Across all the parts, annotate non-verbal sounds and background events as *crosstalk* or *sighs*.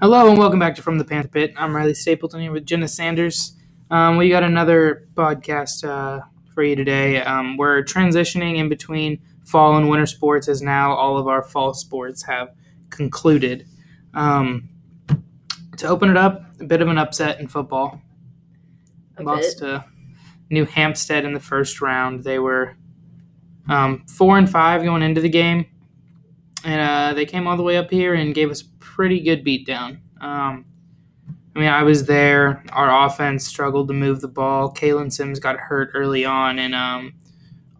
Hello and welcome back to From the Panther Pit. I'm Rilee Stapleton here with Jenna Sanders. Um, we got another podcast uh, for you today. Um, we're transitioning in between fall and winter sports as now all of our fall sports have concluded. Um, to open it up, a bit of an upset in football. A Lost bit. to New Hampstead in the first round. They were um, four and five going into the game, and uh, they came all the way up here and gave us a pretty good beatdown. Um, I mean, I was there. Our offense struggled to move the ball. Kalen Sims got hurt early on, and um,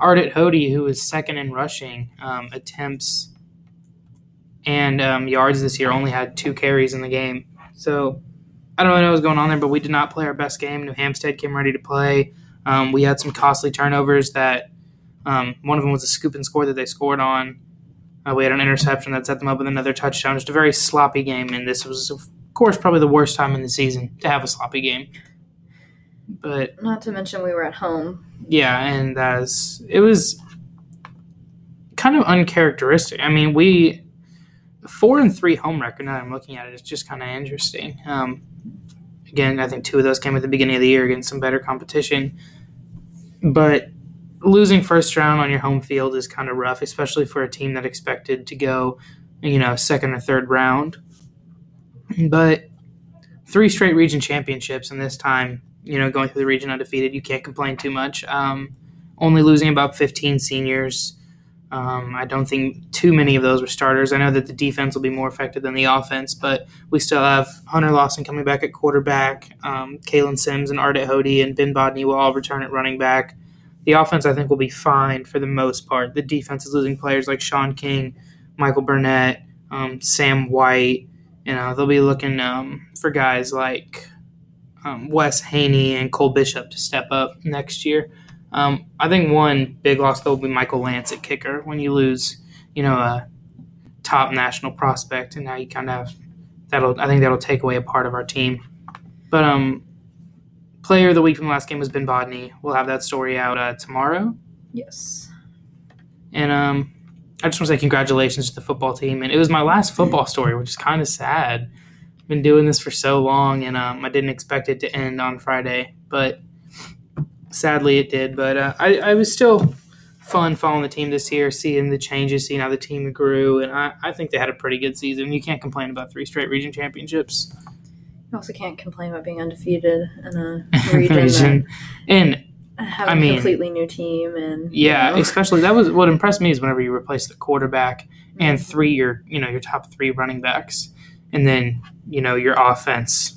Ardit Hody, who was second in rushing um, attempts and um, yards this year, only had two carries in the game. So I don't really know what was going on there, but we did not play our best game. New Hampstead came ready to play. Um, we had some costly turnovers that um, one of them was a scoop and score that they scored on. Uh, we had an interception that set them up with another touchdown. Just a very sloppy game, and this was, of course, probably the worst time in the season to have a sloppy game. But Not to mention we were at home. yeah, and as it was kind of uncharacteristic. I mean, we four and three home record. Now that I'm looking at it, it's just kind of interesting. Um, again, I think two of those came at the beginning of the year against some better competition, but losing first round on your home field is kind of rough, especially for a team that expected to go, you know, second or third round. But three straight region championships, and this time, you know, going through the region undefeated, you can't complain too much. Um, only losing about 15 seniors. Um, I don't think too many of those were starters. I know that the defense will be more effective than the offense, but we still have Hunter Lawson coming back at quarterback. Um, Kalen Sims and Ardit Hody and Ben Bodney will all return at running back. The offense, I think, will be fine for the most part. The defense is losing players like Sean King, Michael Burnett, um, Sam White. You know, they'll be looking um, for guys like um, Wes Haney and Cole Bishop to step up next year. Um, I think one big loss though will be Michael Lance at kicker. When you lose, you know, a top national prospect, and now you kind of that'll I think that'll take away a part of our team. But um, player of the week from the last game was Ben Bodney. We'll have that story out uh, tomorrow. Yes. And um, I just want to say congratulations to the football team. And it was my last football story, which is kind of sad. I've been doing this for so long, and um, I didn't expect it to end on Friday, but sadly it did. But uh, I, I was still fun following the team this year, seeing the changes, seeing how the team grew, and I, I think they had a pretty good season. You can't complain about three straight region championships. You also can't complain about being undefeated in a *laughs* region, Region. And have I a mean- completely new team and you Yeah, know, especially that was what impressed me is whenever you replace the quarterback and mm-hmm. three your you know your top three running backs, and then you know your offense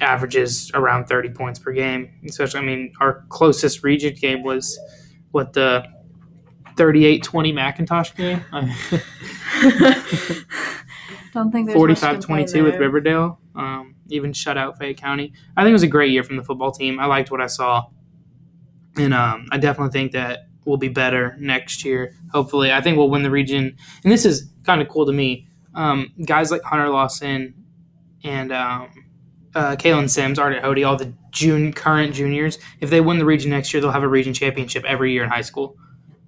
averages around thirty points per game. Especially, I mean, our closest region game was what the 38-20 McIntosh game, *laughs* don't think there's much 45-22 complain with. Riverdale. Um, even shut out Fayette County. I think it was a great year from the football team. I liked what I saw, and um, I definitely think that we'll be better next year. Hopefully, I think we'll win the region. And this is kind of cool to me. Um, guys like Hunter Lawson and um, uh, Kalen Sims, Ardit Hody, all the June current juniors. If they win the region next year, they'll have a region championship every year in high school.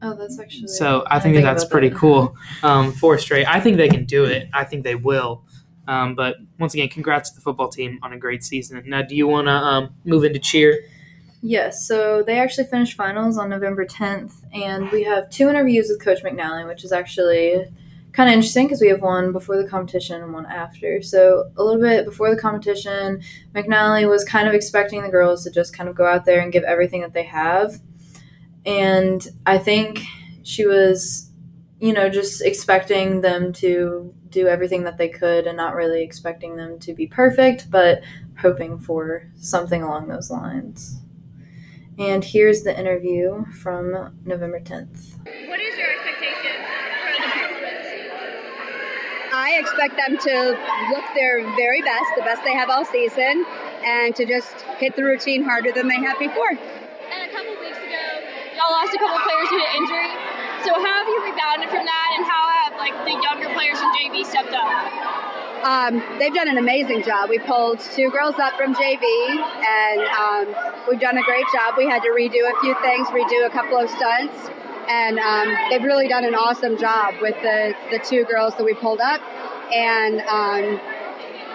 Oh, that's actually So I didn't think that's pretty that. cool. Um, four straight. I think they can do it. I think they will. Um, but once again, congrats to the football team on a great season. Now, do you want to um, move into cheer? Yes, so they actually finished finals on November 10th, and we have two interviews with Coach McNally, which is actually kind of interesting because we have one before the competition and one after. So, a little bit before the competition, McNally was kind of expecting the girls to just kind of go out there and give everything that they have. And I think she was, you know, just expecting them to do everything that they could and not really expecting them to be perfect, but hoping for something along those lines. And here's the interview from November 10th. What is your expectation for the performance? I expect them to look their very best, the best they have all season, and to just hit the routine harder than they have before. And a couple weeks ago, y'all lost a couple players due to injury. So how have you rebounded from that, and how have like the younger players from JV stepped up? Um, they've done an amazing job. We pulled two girls up from JV, and um, we've done a great job. We had to redo a few things, redo a couple of stunts, and um, they've really done an awesome job with the, the two girls that we pulled up. And um,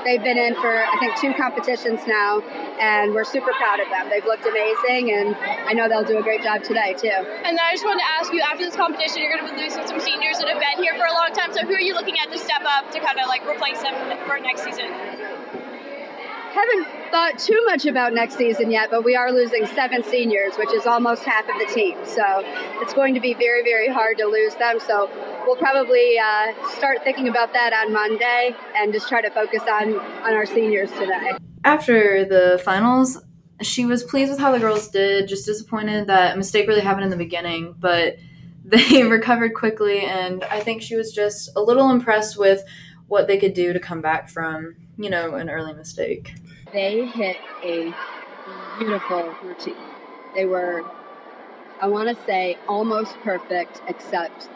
they've been in for I think two competitions now, and we're super proud of them. They've looked amazing, and I know they'll do a great job today too. And I just wanted to ask you, after this competition, you're going to be losing some seniors that have been here for a long time. So who are you looking at to step up to kind of like replace them for next season? Haven't thought too much about next season yet, but we are losing seven seniors, which is almost half of the team. So it's going to be very, very hard to lose them. So we'll probably uh, start thinking about that on Monday and just try to focus on on our seniors today. After the finals, she was pleased with how the girls did. Just disappointed that a mistake really happened in the beginning, but *laughs* they recovered quickly, and I think she was just a little impressed with what they could do to come back from, you know, an early mistake. They hit a beautiful routine. They were, I want to say, almost perfect, except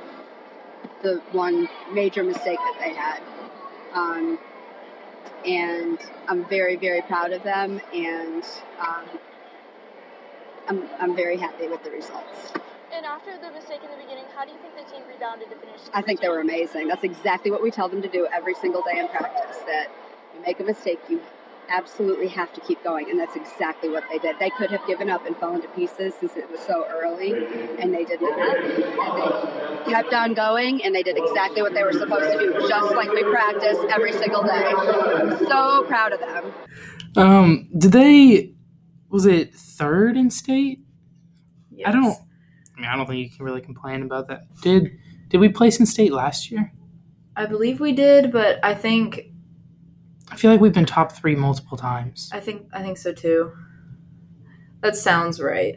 the one major mistake that they had. Um, and I'm very, very proud of them, and um, I'm, I'm very happy with the results. And after the mistake in the beginning, how do you think the team rebounded to finish? I think they were amazing. That's exactly what we tell them to do every single day in practice. That you make a mistake, you absolutely have to keep going, and that's exactly what they did. They could have given up and fallen to pieces since it was so early, and they did not. And they kept on going, and they did exactly what they were supposed to do, just like we practice every single day. I'm so proud of them. Um, did they? Was it third in state? I don't. I mean, I don't think you can really complain about that. Did Did we place in state last year? I believe we did, but I think I feel like we've been top three multiple times. I think I think so too. That sounds right.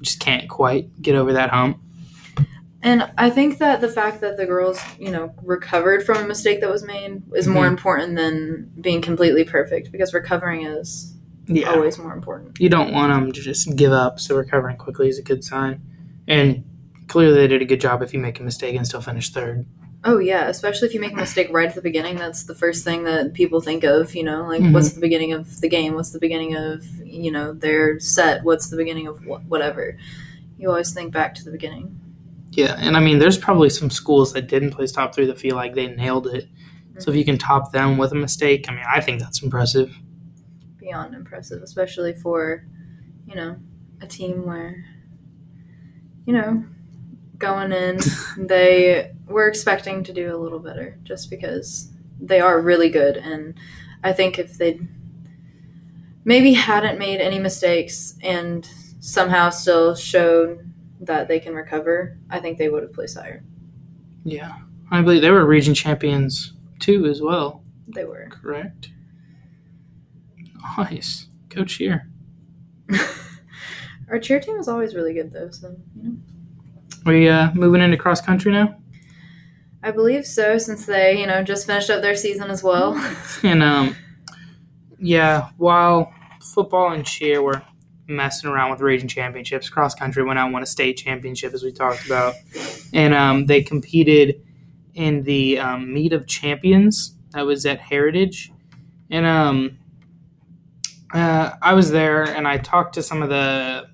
Just can't quite get over that hump. And I think that the fact that the girls, you know, recovered from a mistake that was made is more Mhm. important than being completely perfect because recovering is Yeah. always more important. you don't want them to just give up. So recovering quickly is a good sign. And clearly, they did a good job if you make a mistake and still finish third. Oh yeah, especially if you make a mistake right at the beginning, that's the first thing that people think of, you know, like Mhm. what's the beginning of the game, what's the beginning of, you know, their set, what's the beginning of wh- whatever. You always think back to the beginning. Yeah, and I mean, there's probably some schools that didn't place top three that feel like they nailed it. So if you can top them with a mistake, I mean, I think that's impressive. Beyond impressive, especially for, you know, a team where, you know, going in, they were expecting to do a little better just because they are really good. And I think if they maybe hadn't made any mistakes and somehow still showed that they can recover, I think they would have placed higher. Yeah, I believe they were region champions too, as well. They were. Correct. Nice, go cheer. *laughs* Our cheer team is always really good, though. So you know, We uh, moving into cross country now, I believe so, since they you know just finished up their season as well. *laughs* and um, yeah, while football and cheer were messing around with region championships, cross country went out and won a state championship, as we talked about, and um, they competed in the um, meet of champions that was at Heritage, and um, uh, I was there and I talked to some of the.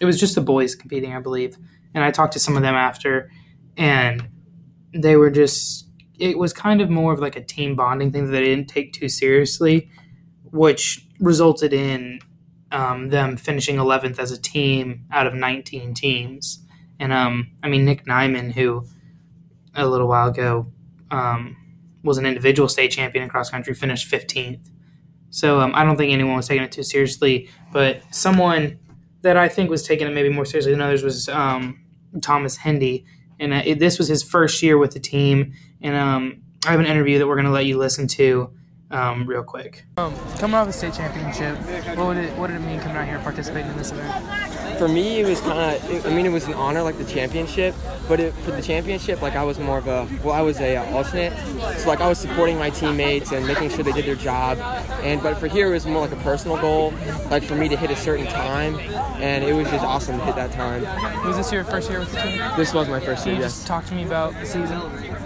It was just the boys competing, I believe, and I talked to some of them after, and they were just. It was kind of more of like a team bonding thing that they didn't take too seriously, which resulted in um, them finishing 11th as a team out of 19 teams. And um, I mean, Nick Nyman, who a little while ago um, was an individual state champion in cross country, finished 15th. So um, I don't think anyone was taking it too seriously. But someone that I think was taking it maybe more seriously than others was um, Thomas Hindy. And uh, it, this was his first year with the team. And um, I have an interview that we're going to let you listen to um, real quick. Um, coming off a state championship, what, would it, what did it mean coming out here participating in this event? For me, it was kind of. I mean, it was an honor like the championship, but it, for the championship, like I was more of a. Well, I was a uh, alternate, so like I was supporting my teammates and making sure they did their job. And but for here, it was more like a personal goal, like for me to hit a certain time, and it was just awesome to hit that time. Was this your first year with the team? This was my first Can year. you Yes. just talk to me about the season?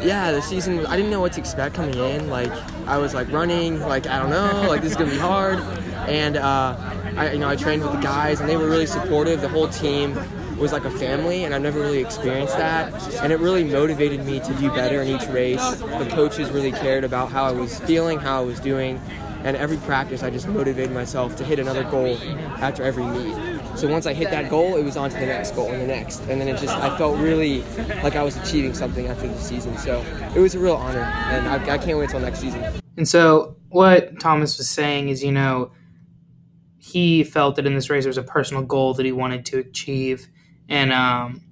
Yeah, the season. I didn't know what to expect coming in. Like I was like running, like I don't know, like this is gonna be hard. And uh, I, you know, I trained with the guys, and they were really supportive. The whole team, was like a family, and I've never really experienced that. And it really motivated me to do better in each race. The coaches really cared about how I was feeling, how I was doing, and every practice I just motivated myself to hit another goal after every meet. So once I hit that goal, it was on to the next goal and the next, and then it just I felt really like I was achieving something after the season. So it was a real honor, and I, I can't wait till next season. And so what Thomas was saying is, you know, he felt that in this race there was a personal goal that he wanted to achieve, and um,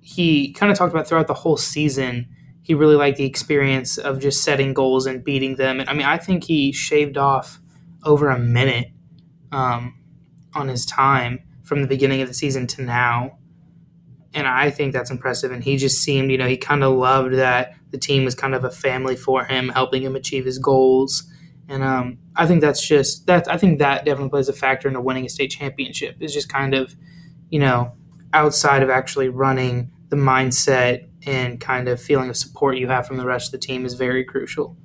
he kind of talked about throughout the whole season. He really liked the experience of just setting goals and beating them. And I mean, I think he shaved off over a minute um, on his time from the beginning of the season to now. And I think that's impressive. And he just seemed, you know, he kind of loved that the team was kind of a family for him, helping him achieve his goals. And um, I think that's just that. I think that definitely plays a factor into winning a state championship. Is just kind of, you know, outside of actually running, the mindset and kind of feeling of support you have from the rest of the team is very crucial.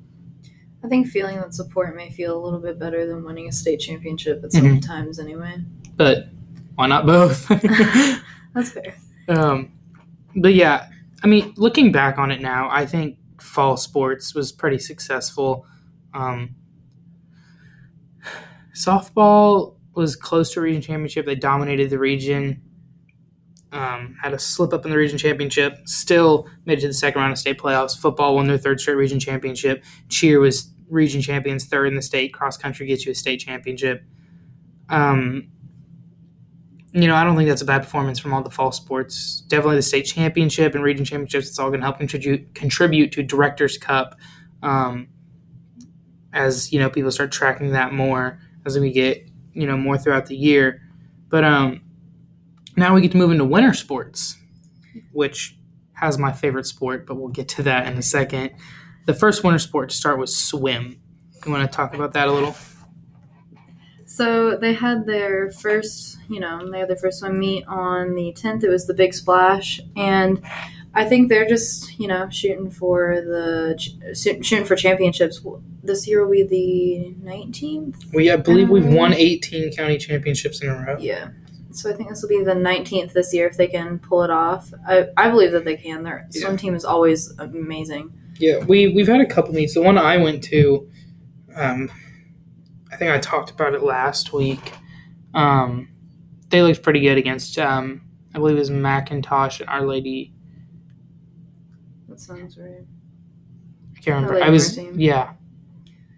I think feeling that support may feel a little bit better than winning a state championship at some Mhm. times, anyway. But why not both? *laughs* *laughs* That's fair. Um, but yeah, I mean, looking back on it now, I think fall sports was pretty successful. Um, softball was close to a region championship. They dominated the region. Um, had a slip up in the region championship. Still made it to the second round of state playoffs. Football won their third straight region championship. Cheer was region champions, third in the state. Cross country gets you a state championship. Um, you know, I don't think that's a bad performance from all the fall sports. Definitely the state championship and region championships. It's all going to help contribute contribute to Directors Cup, um, as you know, people start tracking that more as we get you know more throughout the year. But um, now we get to move into winter sports, which has my favorite sport, but we'll get to that in a second. The first winter sport to start was swim. You want to talk about that a little? So they had their first, you know, they had their first swim meet on the 10th. It was the Big Splash, and I think they're just, you know, shooting for the shooting for championships. This year will be the 19th. We I believe we've Um, won 18 county championships in a row. Yeah. So I think this will be the 19th this year if they can pull it off. I, I believe that they can. Their swim team is always amazing. Yeah, we we've had a couple meets. The one I went to, um, I think I talked about it last week. Um, they looked pretty good against, um, I believe it was McIntosh and Our Lady. That sounds right. I can't remember. I was Mercy. yeah,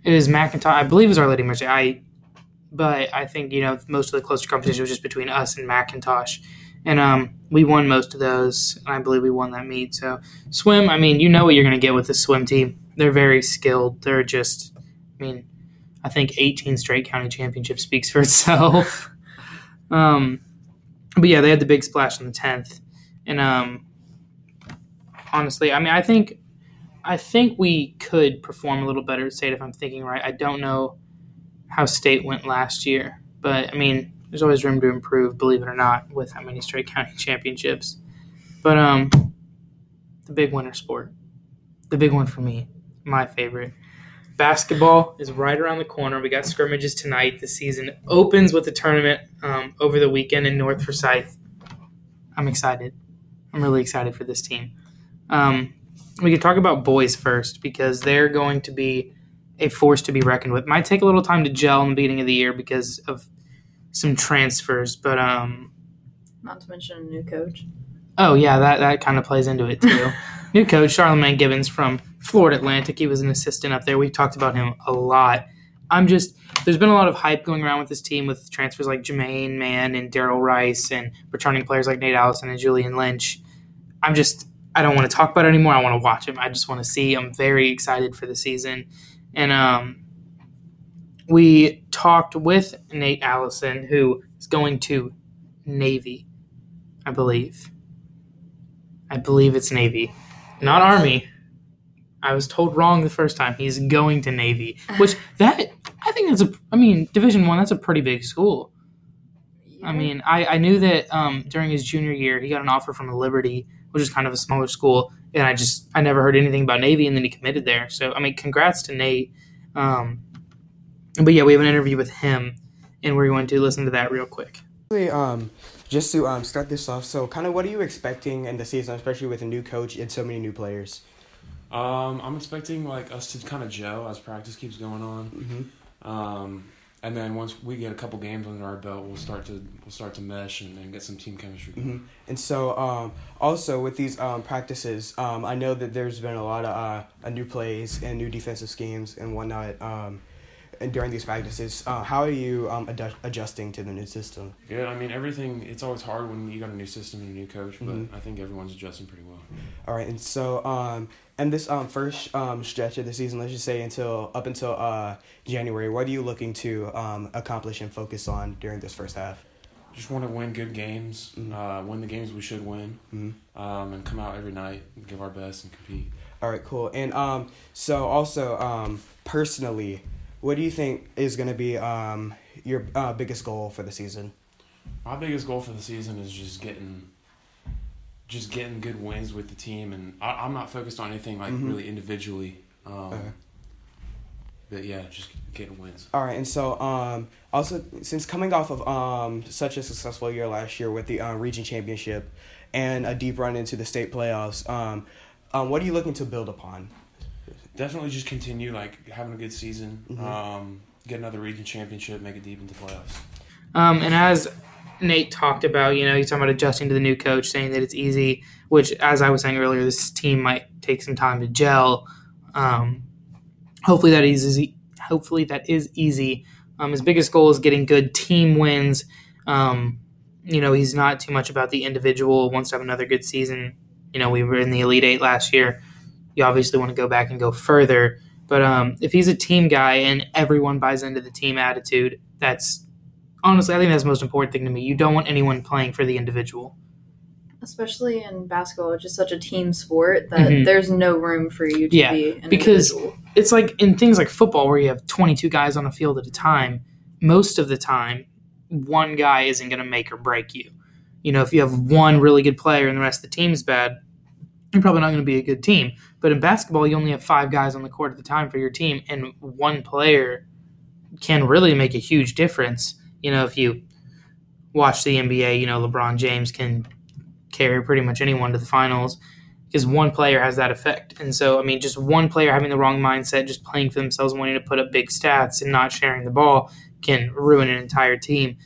it was McIntosh. I believe it was Our Lady Mercy. I, but I think you know most of the closer competition was just between us and McIntosh, and um, we won most of those, and I believe we won that meet. So swim. I mean, you know what you're going to get with the swim team. They're very skilled. They're just, I mean, I think 18 straight county championships speaks for *laughs* itself. um, but yeah, they had the big splash on the 10th, and um, honestly, I mean, I think I think we could perform a little better at state if I'm thinking right. I don't know how state went last year, but I mean, there's always room to improve, believe it or not, with how many straight county *laughs* championships. But um, the big winter sport, the big one for me, my favorite. Basketball is right around the corner. We got scrimmages tonight. The season opens with the tournament um, over the weekend in North Forsyth. I'm excited. I'm really excited for this team. Um, we can talk about boys first because they're going to be a force to be reckoned with. Might take a little time to gel in the beginning of the year because of some transfers, but um, Not to mention a new coach. oh yeah, that that kind of plays into it too. *laughs* New coach Charlemagne Gibbons from Florida Atlantic. He was an assistant up there. We've talked about him a lot. I'm just there's been a lot of hype going around with this team with transfers like Jermaine Mann and Daryl Rice and returning players like Nate Allison and Julian Lynch. I'm just I don't want to talk about it anymore. I want to watch him. I just want to see. I'm very excited for the season. And um, we talked with Nate Allison, who is going to Navy, I believe. I believe it's Navy, not Army. I was told wrong the first time. He's going to Navy, *sighs* which that I think that's a. I mean, Division One. That's a pretty big school. I mean, I, I knew that um, during his junior year, he got an offer from Liberty, which is kind of a smaller school, and I just I never heard anything about Navy, and then he committed there. So I mean, congrats to Nate. Um, but yeah, we have an interview with him, and we're going to listen to that real quick. Um, just to um, start this off, so kind of what are you expecting in the season, especially with a new coach and so many new players? Um, I'm expecting like us to kind of gel as practice keeps going on. Mm-hmm. Um, and then once we get a couple games under our belt, we'll start to we'll start to mesh and, and get some team chemistry. Mm-hmm. And so, um, also with these um, practices, um, I know that there's been a lot of uh, new plays and new defensive schemes and whatnot. Um, and during these practices, uh, how are you um, adju- adjusting to the new system? Yeah, I mean everything. It's always hard when you got a new system and a new coach, but Mhm. I think everyone's adjusting pretty well. All right, and so um, and this um first um stretch of the season, let's just say until up until uh January, what are you looking to um accomplish and focus on during this first half? Just want to win good games, Mhm. uh, win the games we should win, Mhm. um, and come out every night, and give our best, and compete. All right, cool. And um, so also um, personally, what do you think is going to be um your uh, biggest goal for the season? My biggest goal for the season is just getting, just getting good wins with the team, and I, I'm not focused on anything like Mhm. really individually. Um, Okay. But yeah, just getting wins. All right, and so um, also since coming off of um, such a successful year last year with the uh, region championship and a deep run into the state playoffs, um, um, what are you looking to build upon? Definitely just continue like having a good season. Mhm. Um, get another region championship, make it deep into playoffs. Um, and as Nate talked about, you know, he's talking about adjusting to the new coach, saying that it's easy. Which, as I was saying earlier, this team might take some time to gel. Um, hopefully that is easy. Hopefully that is easy. Um, his biggest goal is getting good team wins. Um, you know, he's not too much about the individual. Wants to have another good season. You know, we were in the Elite Eight last year. You obviously want to go back and go further. But um, if he's a team guy and everyone buys into the team attitude, that's honestly, I think that's the most important thing to me. You don't want anyone playing for the individual. Especially in basketball, it's just such a team sport that Mhm. there's no room for you to Yeah, be because- individual. It's like in things like football where you have 22 guys on a field at a time. Most of the time, one guy isn't going to make or break you. You know, if you have one really good player and the rest of the team's bad, you're probably not going to be a good team. But in basketball, you only have five guys on the court at the time for your team, and one player can really make a huge difference. You know, if you watch the NBA, you know, LeBron James can carry pretty much anyone to the finals because one player has that effect. And so, I mean, just one player having the wrong mindset, just playing for themselves, wanting to put up big stats and not sharing the ball can ruin an entire team.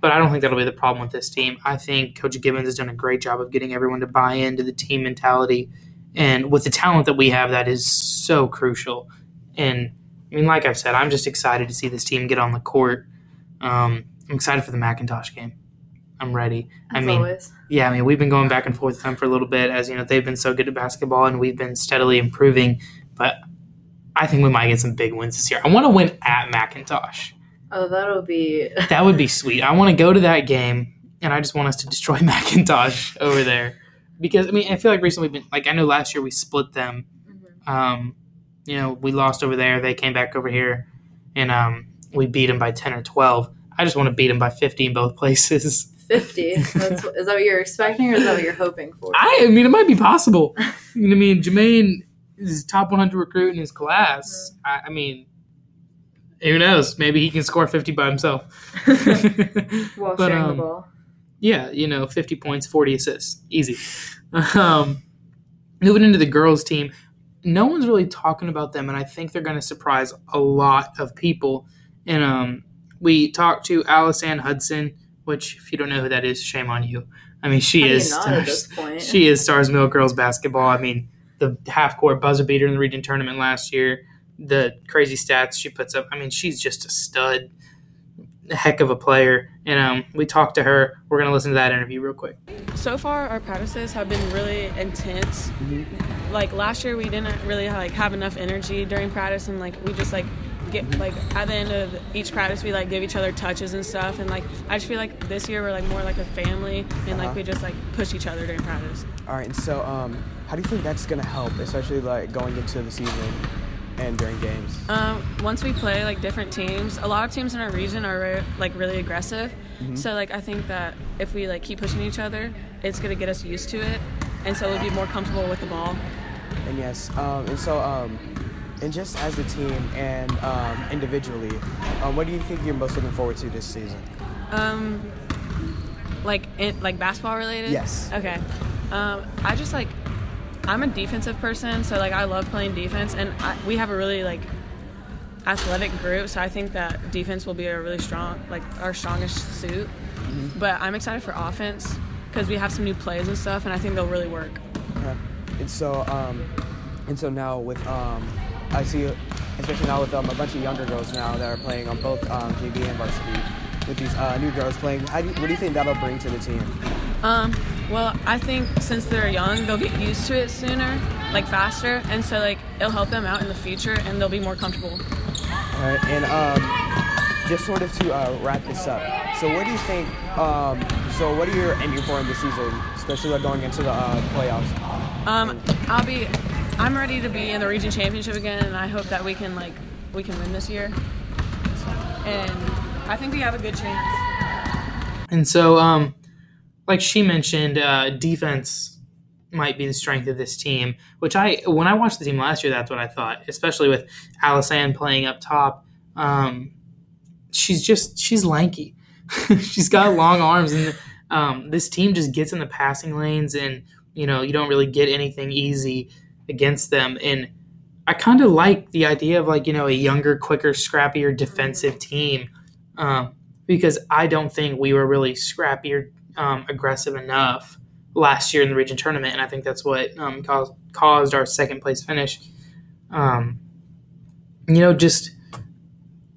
But I don't think that'll be the problem with this team. I think Coach Gibbons has done a great job of getting everyone to buy into the team mentality. And with the talent that we have, that is so crucial. And I mean, like I've said, I'm just excited to see this team get on the court. Um, I'm excited for the McIntosh game. I'm ready. I mean, always. yeah, I mean, we've been going back and forth with them for a little bit, as you know, they've been so good at basketball, and we've been steadily improving. But I think we might get some big wins this year. I want to win at McIntosh. Oh, that'll be. *laughs* That would be sweet. I want to go to that game, and I just want us to destroy *laughs* McIntosh over there because I mean, I feel like recently, we've been like I know last year we split them. Mhm. Um, you know, we lost over there. They came back over here, and um, we beat them by ten or twelve. I just want to beat them by fifty in both *laughs* places. 50. That's, is that what you're expecting or is that what you're hoping for? I, I mean, it might be possible. You know, what I mean, Jermaine is top 100 recruit in his class. I, I mean, who knows? Maybe he can score 50 by himself. *laughs* While but, sharing um, the ball. yeah, you know, 50 points, 40 assists. Easy. *laughs* Um, moving into the girls' team, no one's really talking about them, and I think they're going to surprise a lot of people. And um, we talked to Alice Anne Hudson, which, if you don't know who that is, shame on you. I mean, she How is not Stars, at this point? she is Starr's Mill girls basketball. I mean, the half court buzzer beater in the region tournament last year, the crazy stats she puts up. I mean, she's just a stud, a heck of a player. And um, we talked to her. We're gonna listen to that interview real quick. so far our practices have been really intense like last year we didn't really like have enough energy during practice and like we just like get like at the end of each practice we like give each other touches and stuff and like i just feel like this year we're like more like a family and like Uh-huh. we just like push each other during practice All right, and so um, how do you think that's gonna help, especially like going into the season and during games? Um, once we play like different teams, a lot of teams in our region are re- like really aggressive. So like I think that if we like keep pushing each other, it's gonna get us used to it, and so we'll be more comfortable with the ball. And yes, um, and so um, and just as a team and um, individually, um, what do you think you're most looking forward to this season? Um, like in, like basketball related? Yes. Okay. Um, I just like I'm a defensive person, so like I love playing defense, and I, we have a really like athletic group, so I think that defense will be a really strong like our strongest suit. But I'm excited for offense because we have some new plays and stuff, and I think they'll really work. Okay. And so, um, and so now with, um, I see, especially now with um, a bunch of younger girls now that are playing on both um, JV and varsity. With these uh, new girls playing, do you, what do you think that'll bring to the team? Um, well, I think since they're young, they'll get used to it sooner, like faster, and so like it'll help them out in the future, and they'll be more comfortable. All right, and um, just sort of to uh, wrap this up. So, what do you think? Um, so, what are you aiming for in the season, especially like going into the uh, playoffs? Um, I'll be, I'm ready to be in the region championship again, and I hope that we can like we can win this year. And I think we have a good chance. And so, um, like she mentioned, uh, defense might be the strength of this team. Which I, when I watched the team last year, that's what I thought. Especially with Alice Anne playing up top, um, she's just she's lanky. *laughs* she's got long arms, and um, this team just gets in the passing lanes, and you know you don't really get anything easy against them. And I kind of like the idea of like you know a younger, quicker, scrappier defensive team um, because I don't think we were really scrappy or um, aggressive enough last year in the region tournament, and I think that's what um, caused, caused our second place finish. Um, you know, just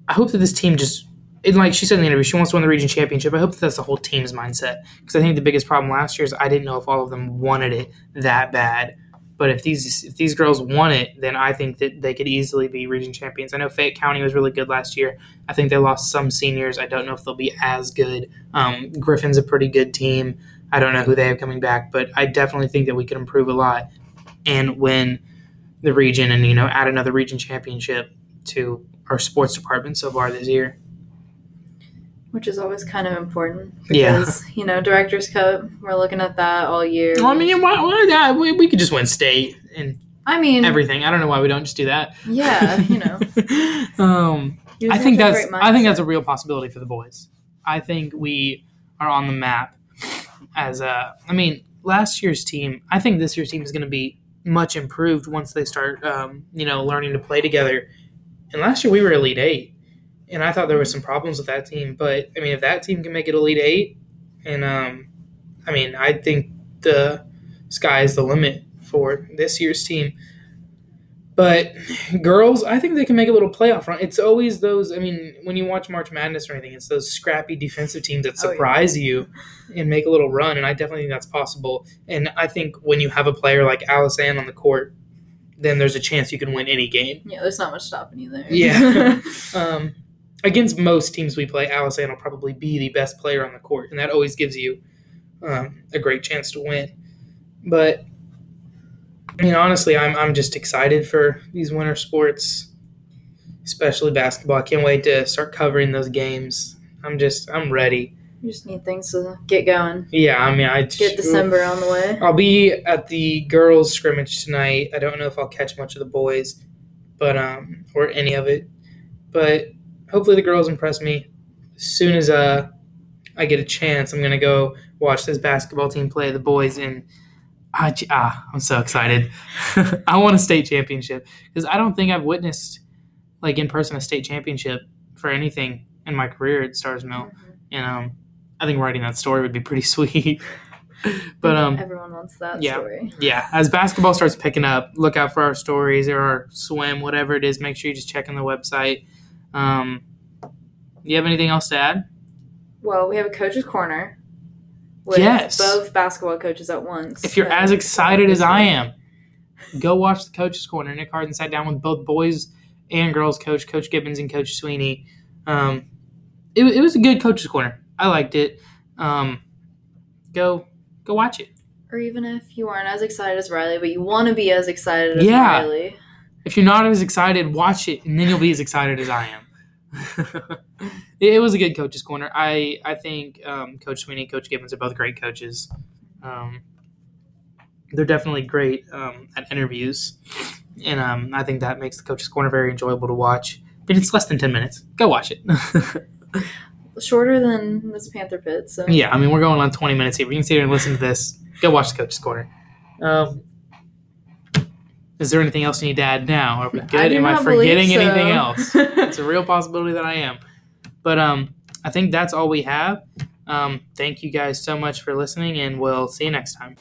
I hope that this team just. And like she said in the interview, she wants to win the region championship. I hope that that's the whole team's mindset because I think the biggest problem last year is I didn't know if all of them wanted it that bad. But if these if these girls want it, then I think that they could easily be region champions. I know Fayette County was really good last year. I think they lost some seniors. I don't know if they'll be as good. Um, Griffin's a pretty good team. I don't know who they have coming back, but I definitely think that we could improve a lot and win the region and you know add another region championship to our sports department so far this year. Which is always kind of important. Yeah. Because, you know, Director's Cup, we're looking at that all year. Well, I mean, why, why not? We, we could just win state and I mean, everything. I don't know why we don't just do that. yeah, you know. *laughs* um, you I think that's have a great I think that's a real possibility for the boys. I think we are on the map as a. I mean, last year's team. I think this year's team is going to be much improved once they start, um, you know, learning to play together. And last year we were Elite Eight, and I thought there were some problems with that team. But I mean, if that team can make it Elite Eight, and um, I mean, I think the sky is the limit for this year's team. But girls, I think they can make a little playoff run. It's always those. I mean, when you watch March Madness or anything, it's those scrappy defensive teams that Oh, yeah. surprise you and make a little run. And I definitely think that's possible. And I think when you have a player like Alice Anne on the court, then there's a chance you can win any game. Yeah, there's not much stopping you there. Yeah. *laughs* um, against most teams we play, Alice Anne will probably be the best player on the court, and that always gives you um, a great chance to win. But I mean, honestly, I'm I'm just excited for these winter sports, especially basketball. I can't wait to start covering those games. I'm just I'm ready. you just need things to get going. Yeah, I mean, I Get December on the way. I'll be at the girls' scrimmage tonight. I don't know if I'll catch much of the boys, but um, or any of it. But hopefully the girls impress me. As soon as uh, I get a chance, I'm gonna go watch this basketball team play the boys, and I, j- ah, I'm so excited. *laughs* I want a state championship because I don't think I've witnessed like in person a state championship for anything in my career at Starr's Mill, and um, I think writing that story would be pretty *laughs* sweet. but um, everyone wants that yeah. story. yeah, as basketball starts picking up, look out for our stories or our swim, whatever it is. Make sure you just check on the website. Um, you have anything else to add? Well, we have a coach's corner with Yes. both basketball coaches at once. If you're as excited as I am, go watch the coaches' corner. Nick Harden sat down with both boys and girls coach, Coach Gibbons and Coach Sweeney. Um, it, it was a good coaches' corner. I liked it. Um, go go watch it. or even if you aren't as excited as Rilee, but you want to be as excited as Yeah. Rilee. If you're not as excited, watch it, and then you'll be as excited as I am. *laughs* it, it was a good coach's corner. I I think um, Coach Sweeney, Coach Gibbons are both great coaches. Um, they're definitely great um, at interviews, and um, I think that makes the coach's corner very enjoyable to watch. But it's less than ten minutes. Go watch it. *laughs* shorter than this Panther Pit. So Yeah, I mean we're going on 20 minutes here. We can sit here and listen to this. Go watch the coach's corner. Is there anything else you need to add now? Are we good? do Am I forgetting so. anything else? *laughs* it's a real possibility that I am. But um, I think that's all we have. Um, thank you guys so much for listening, and we'll see you next time.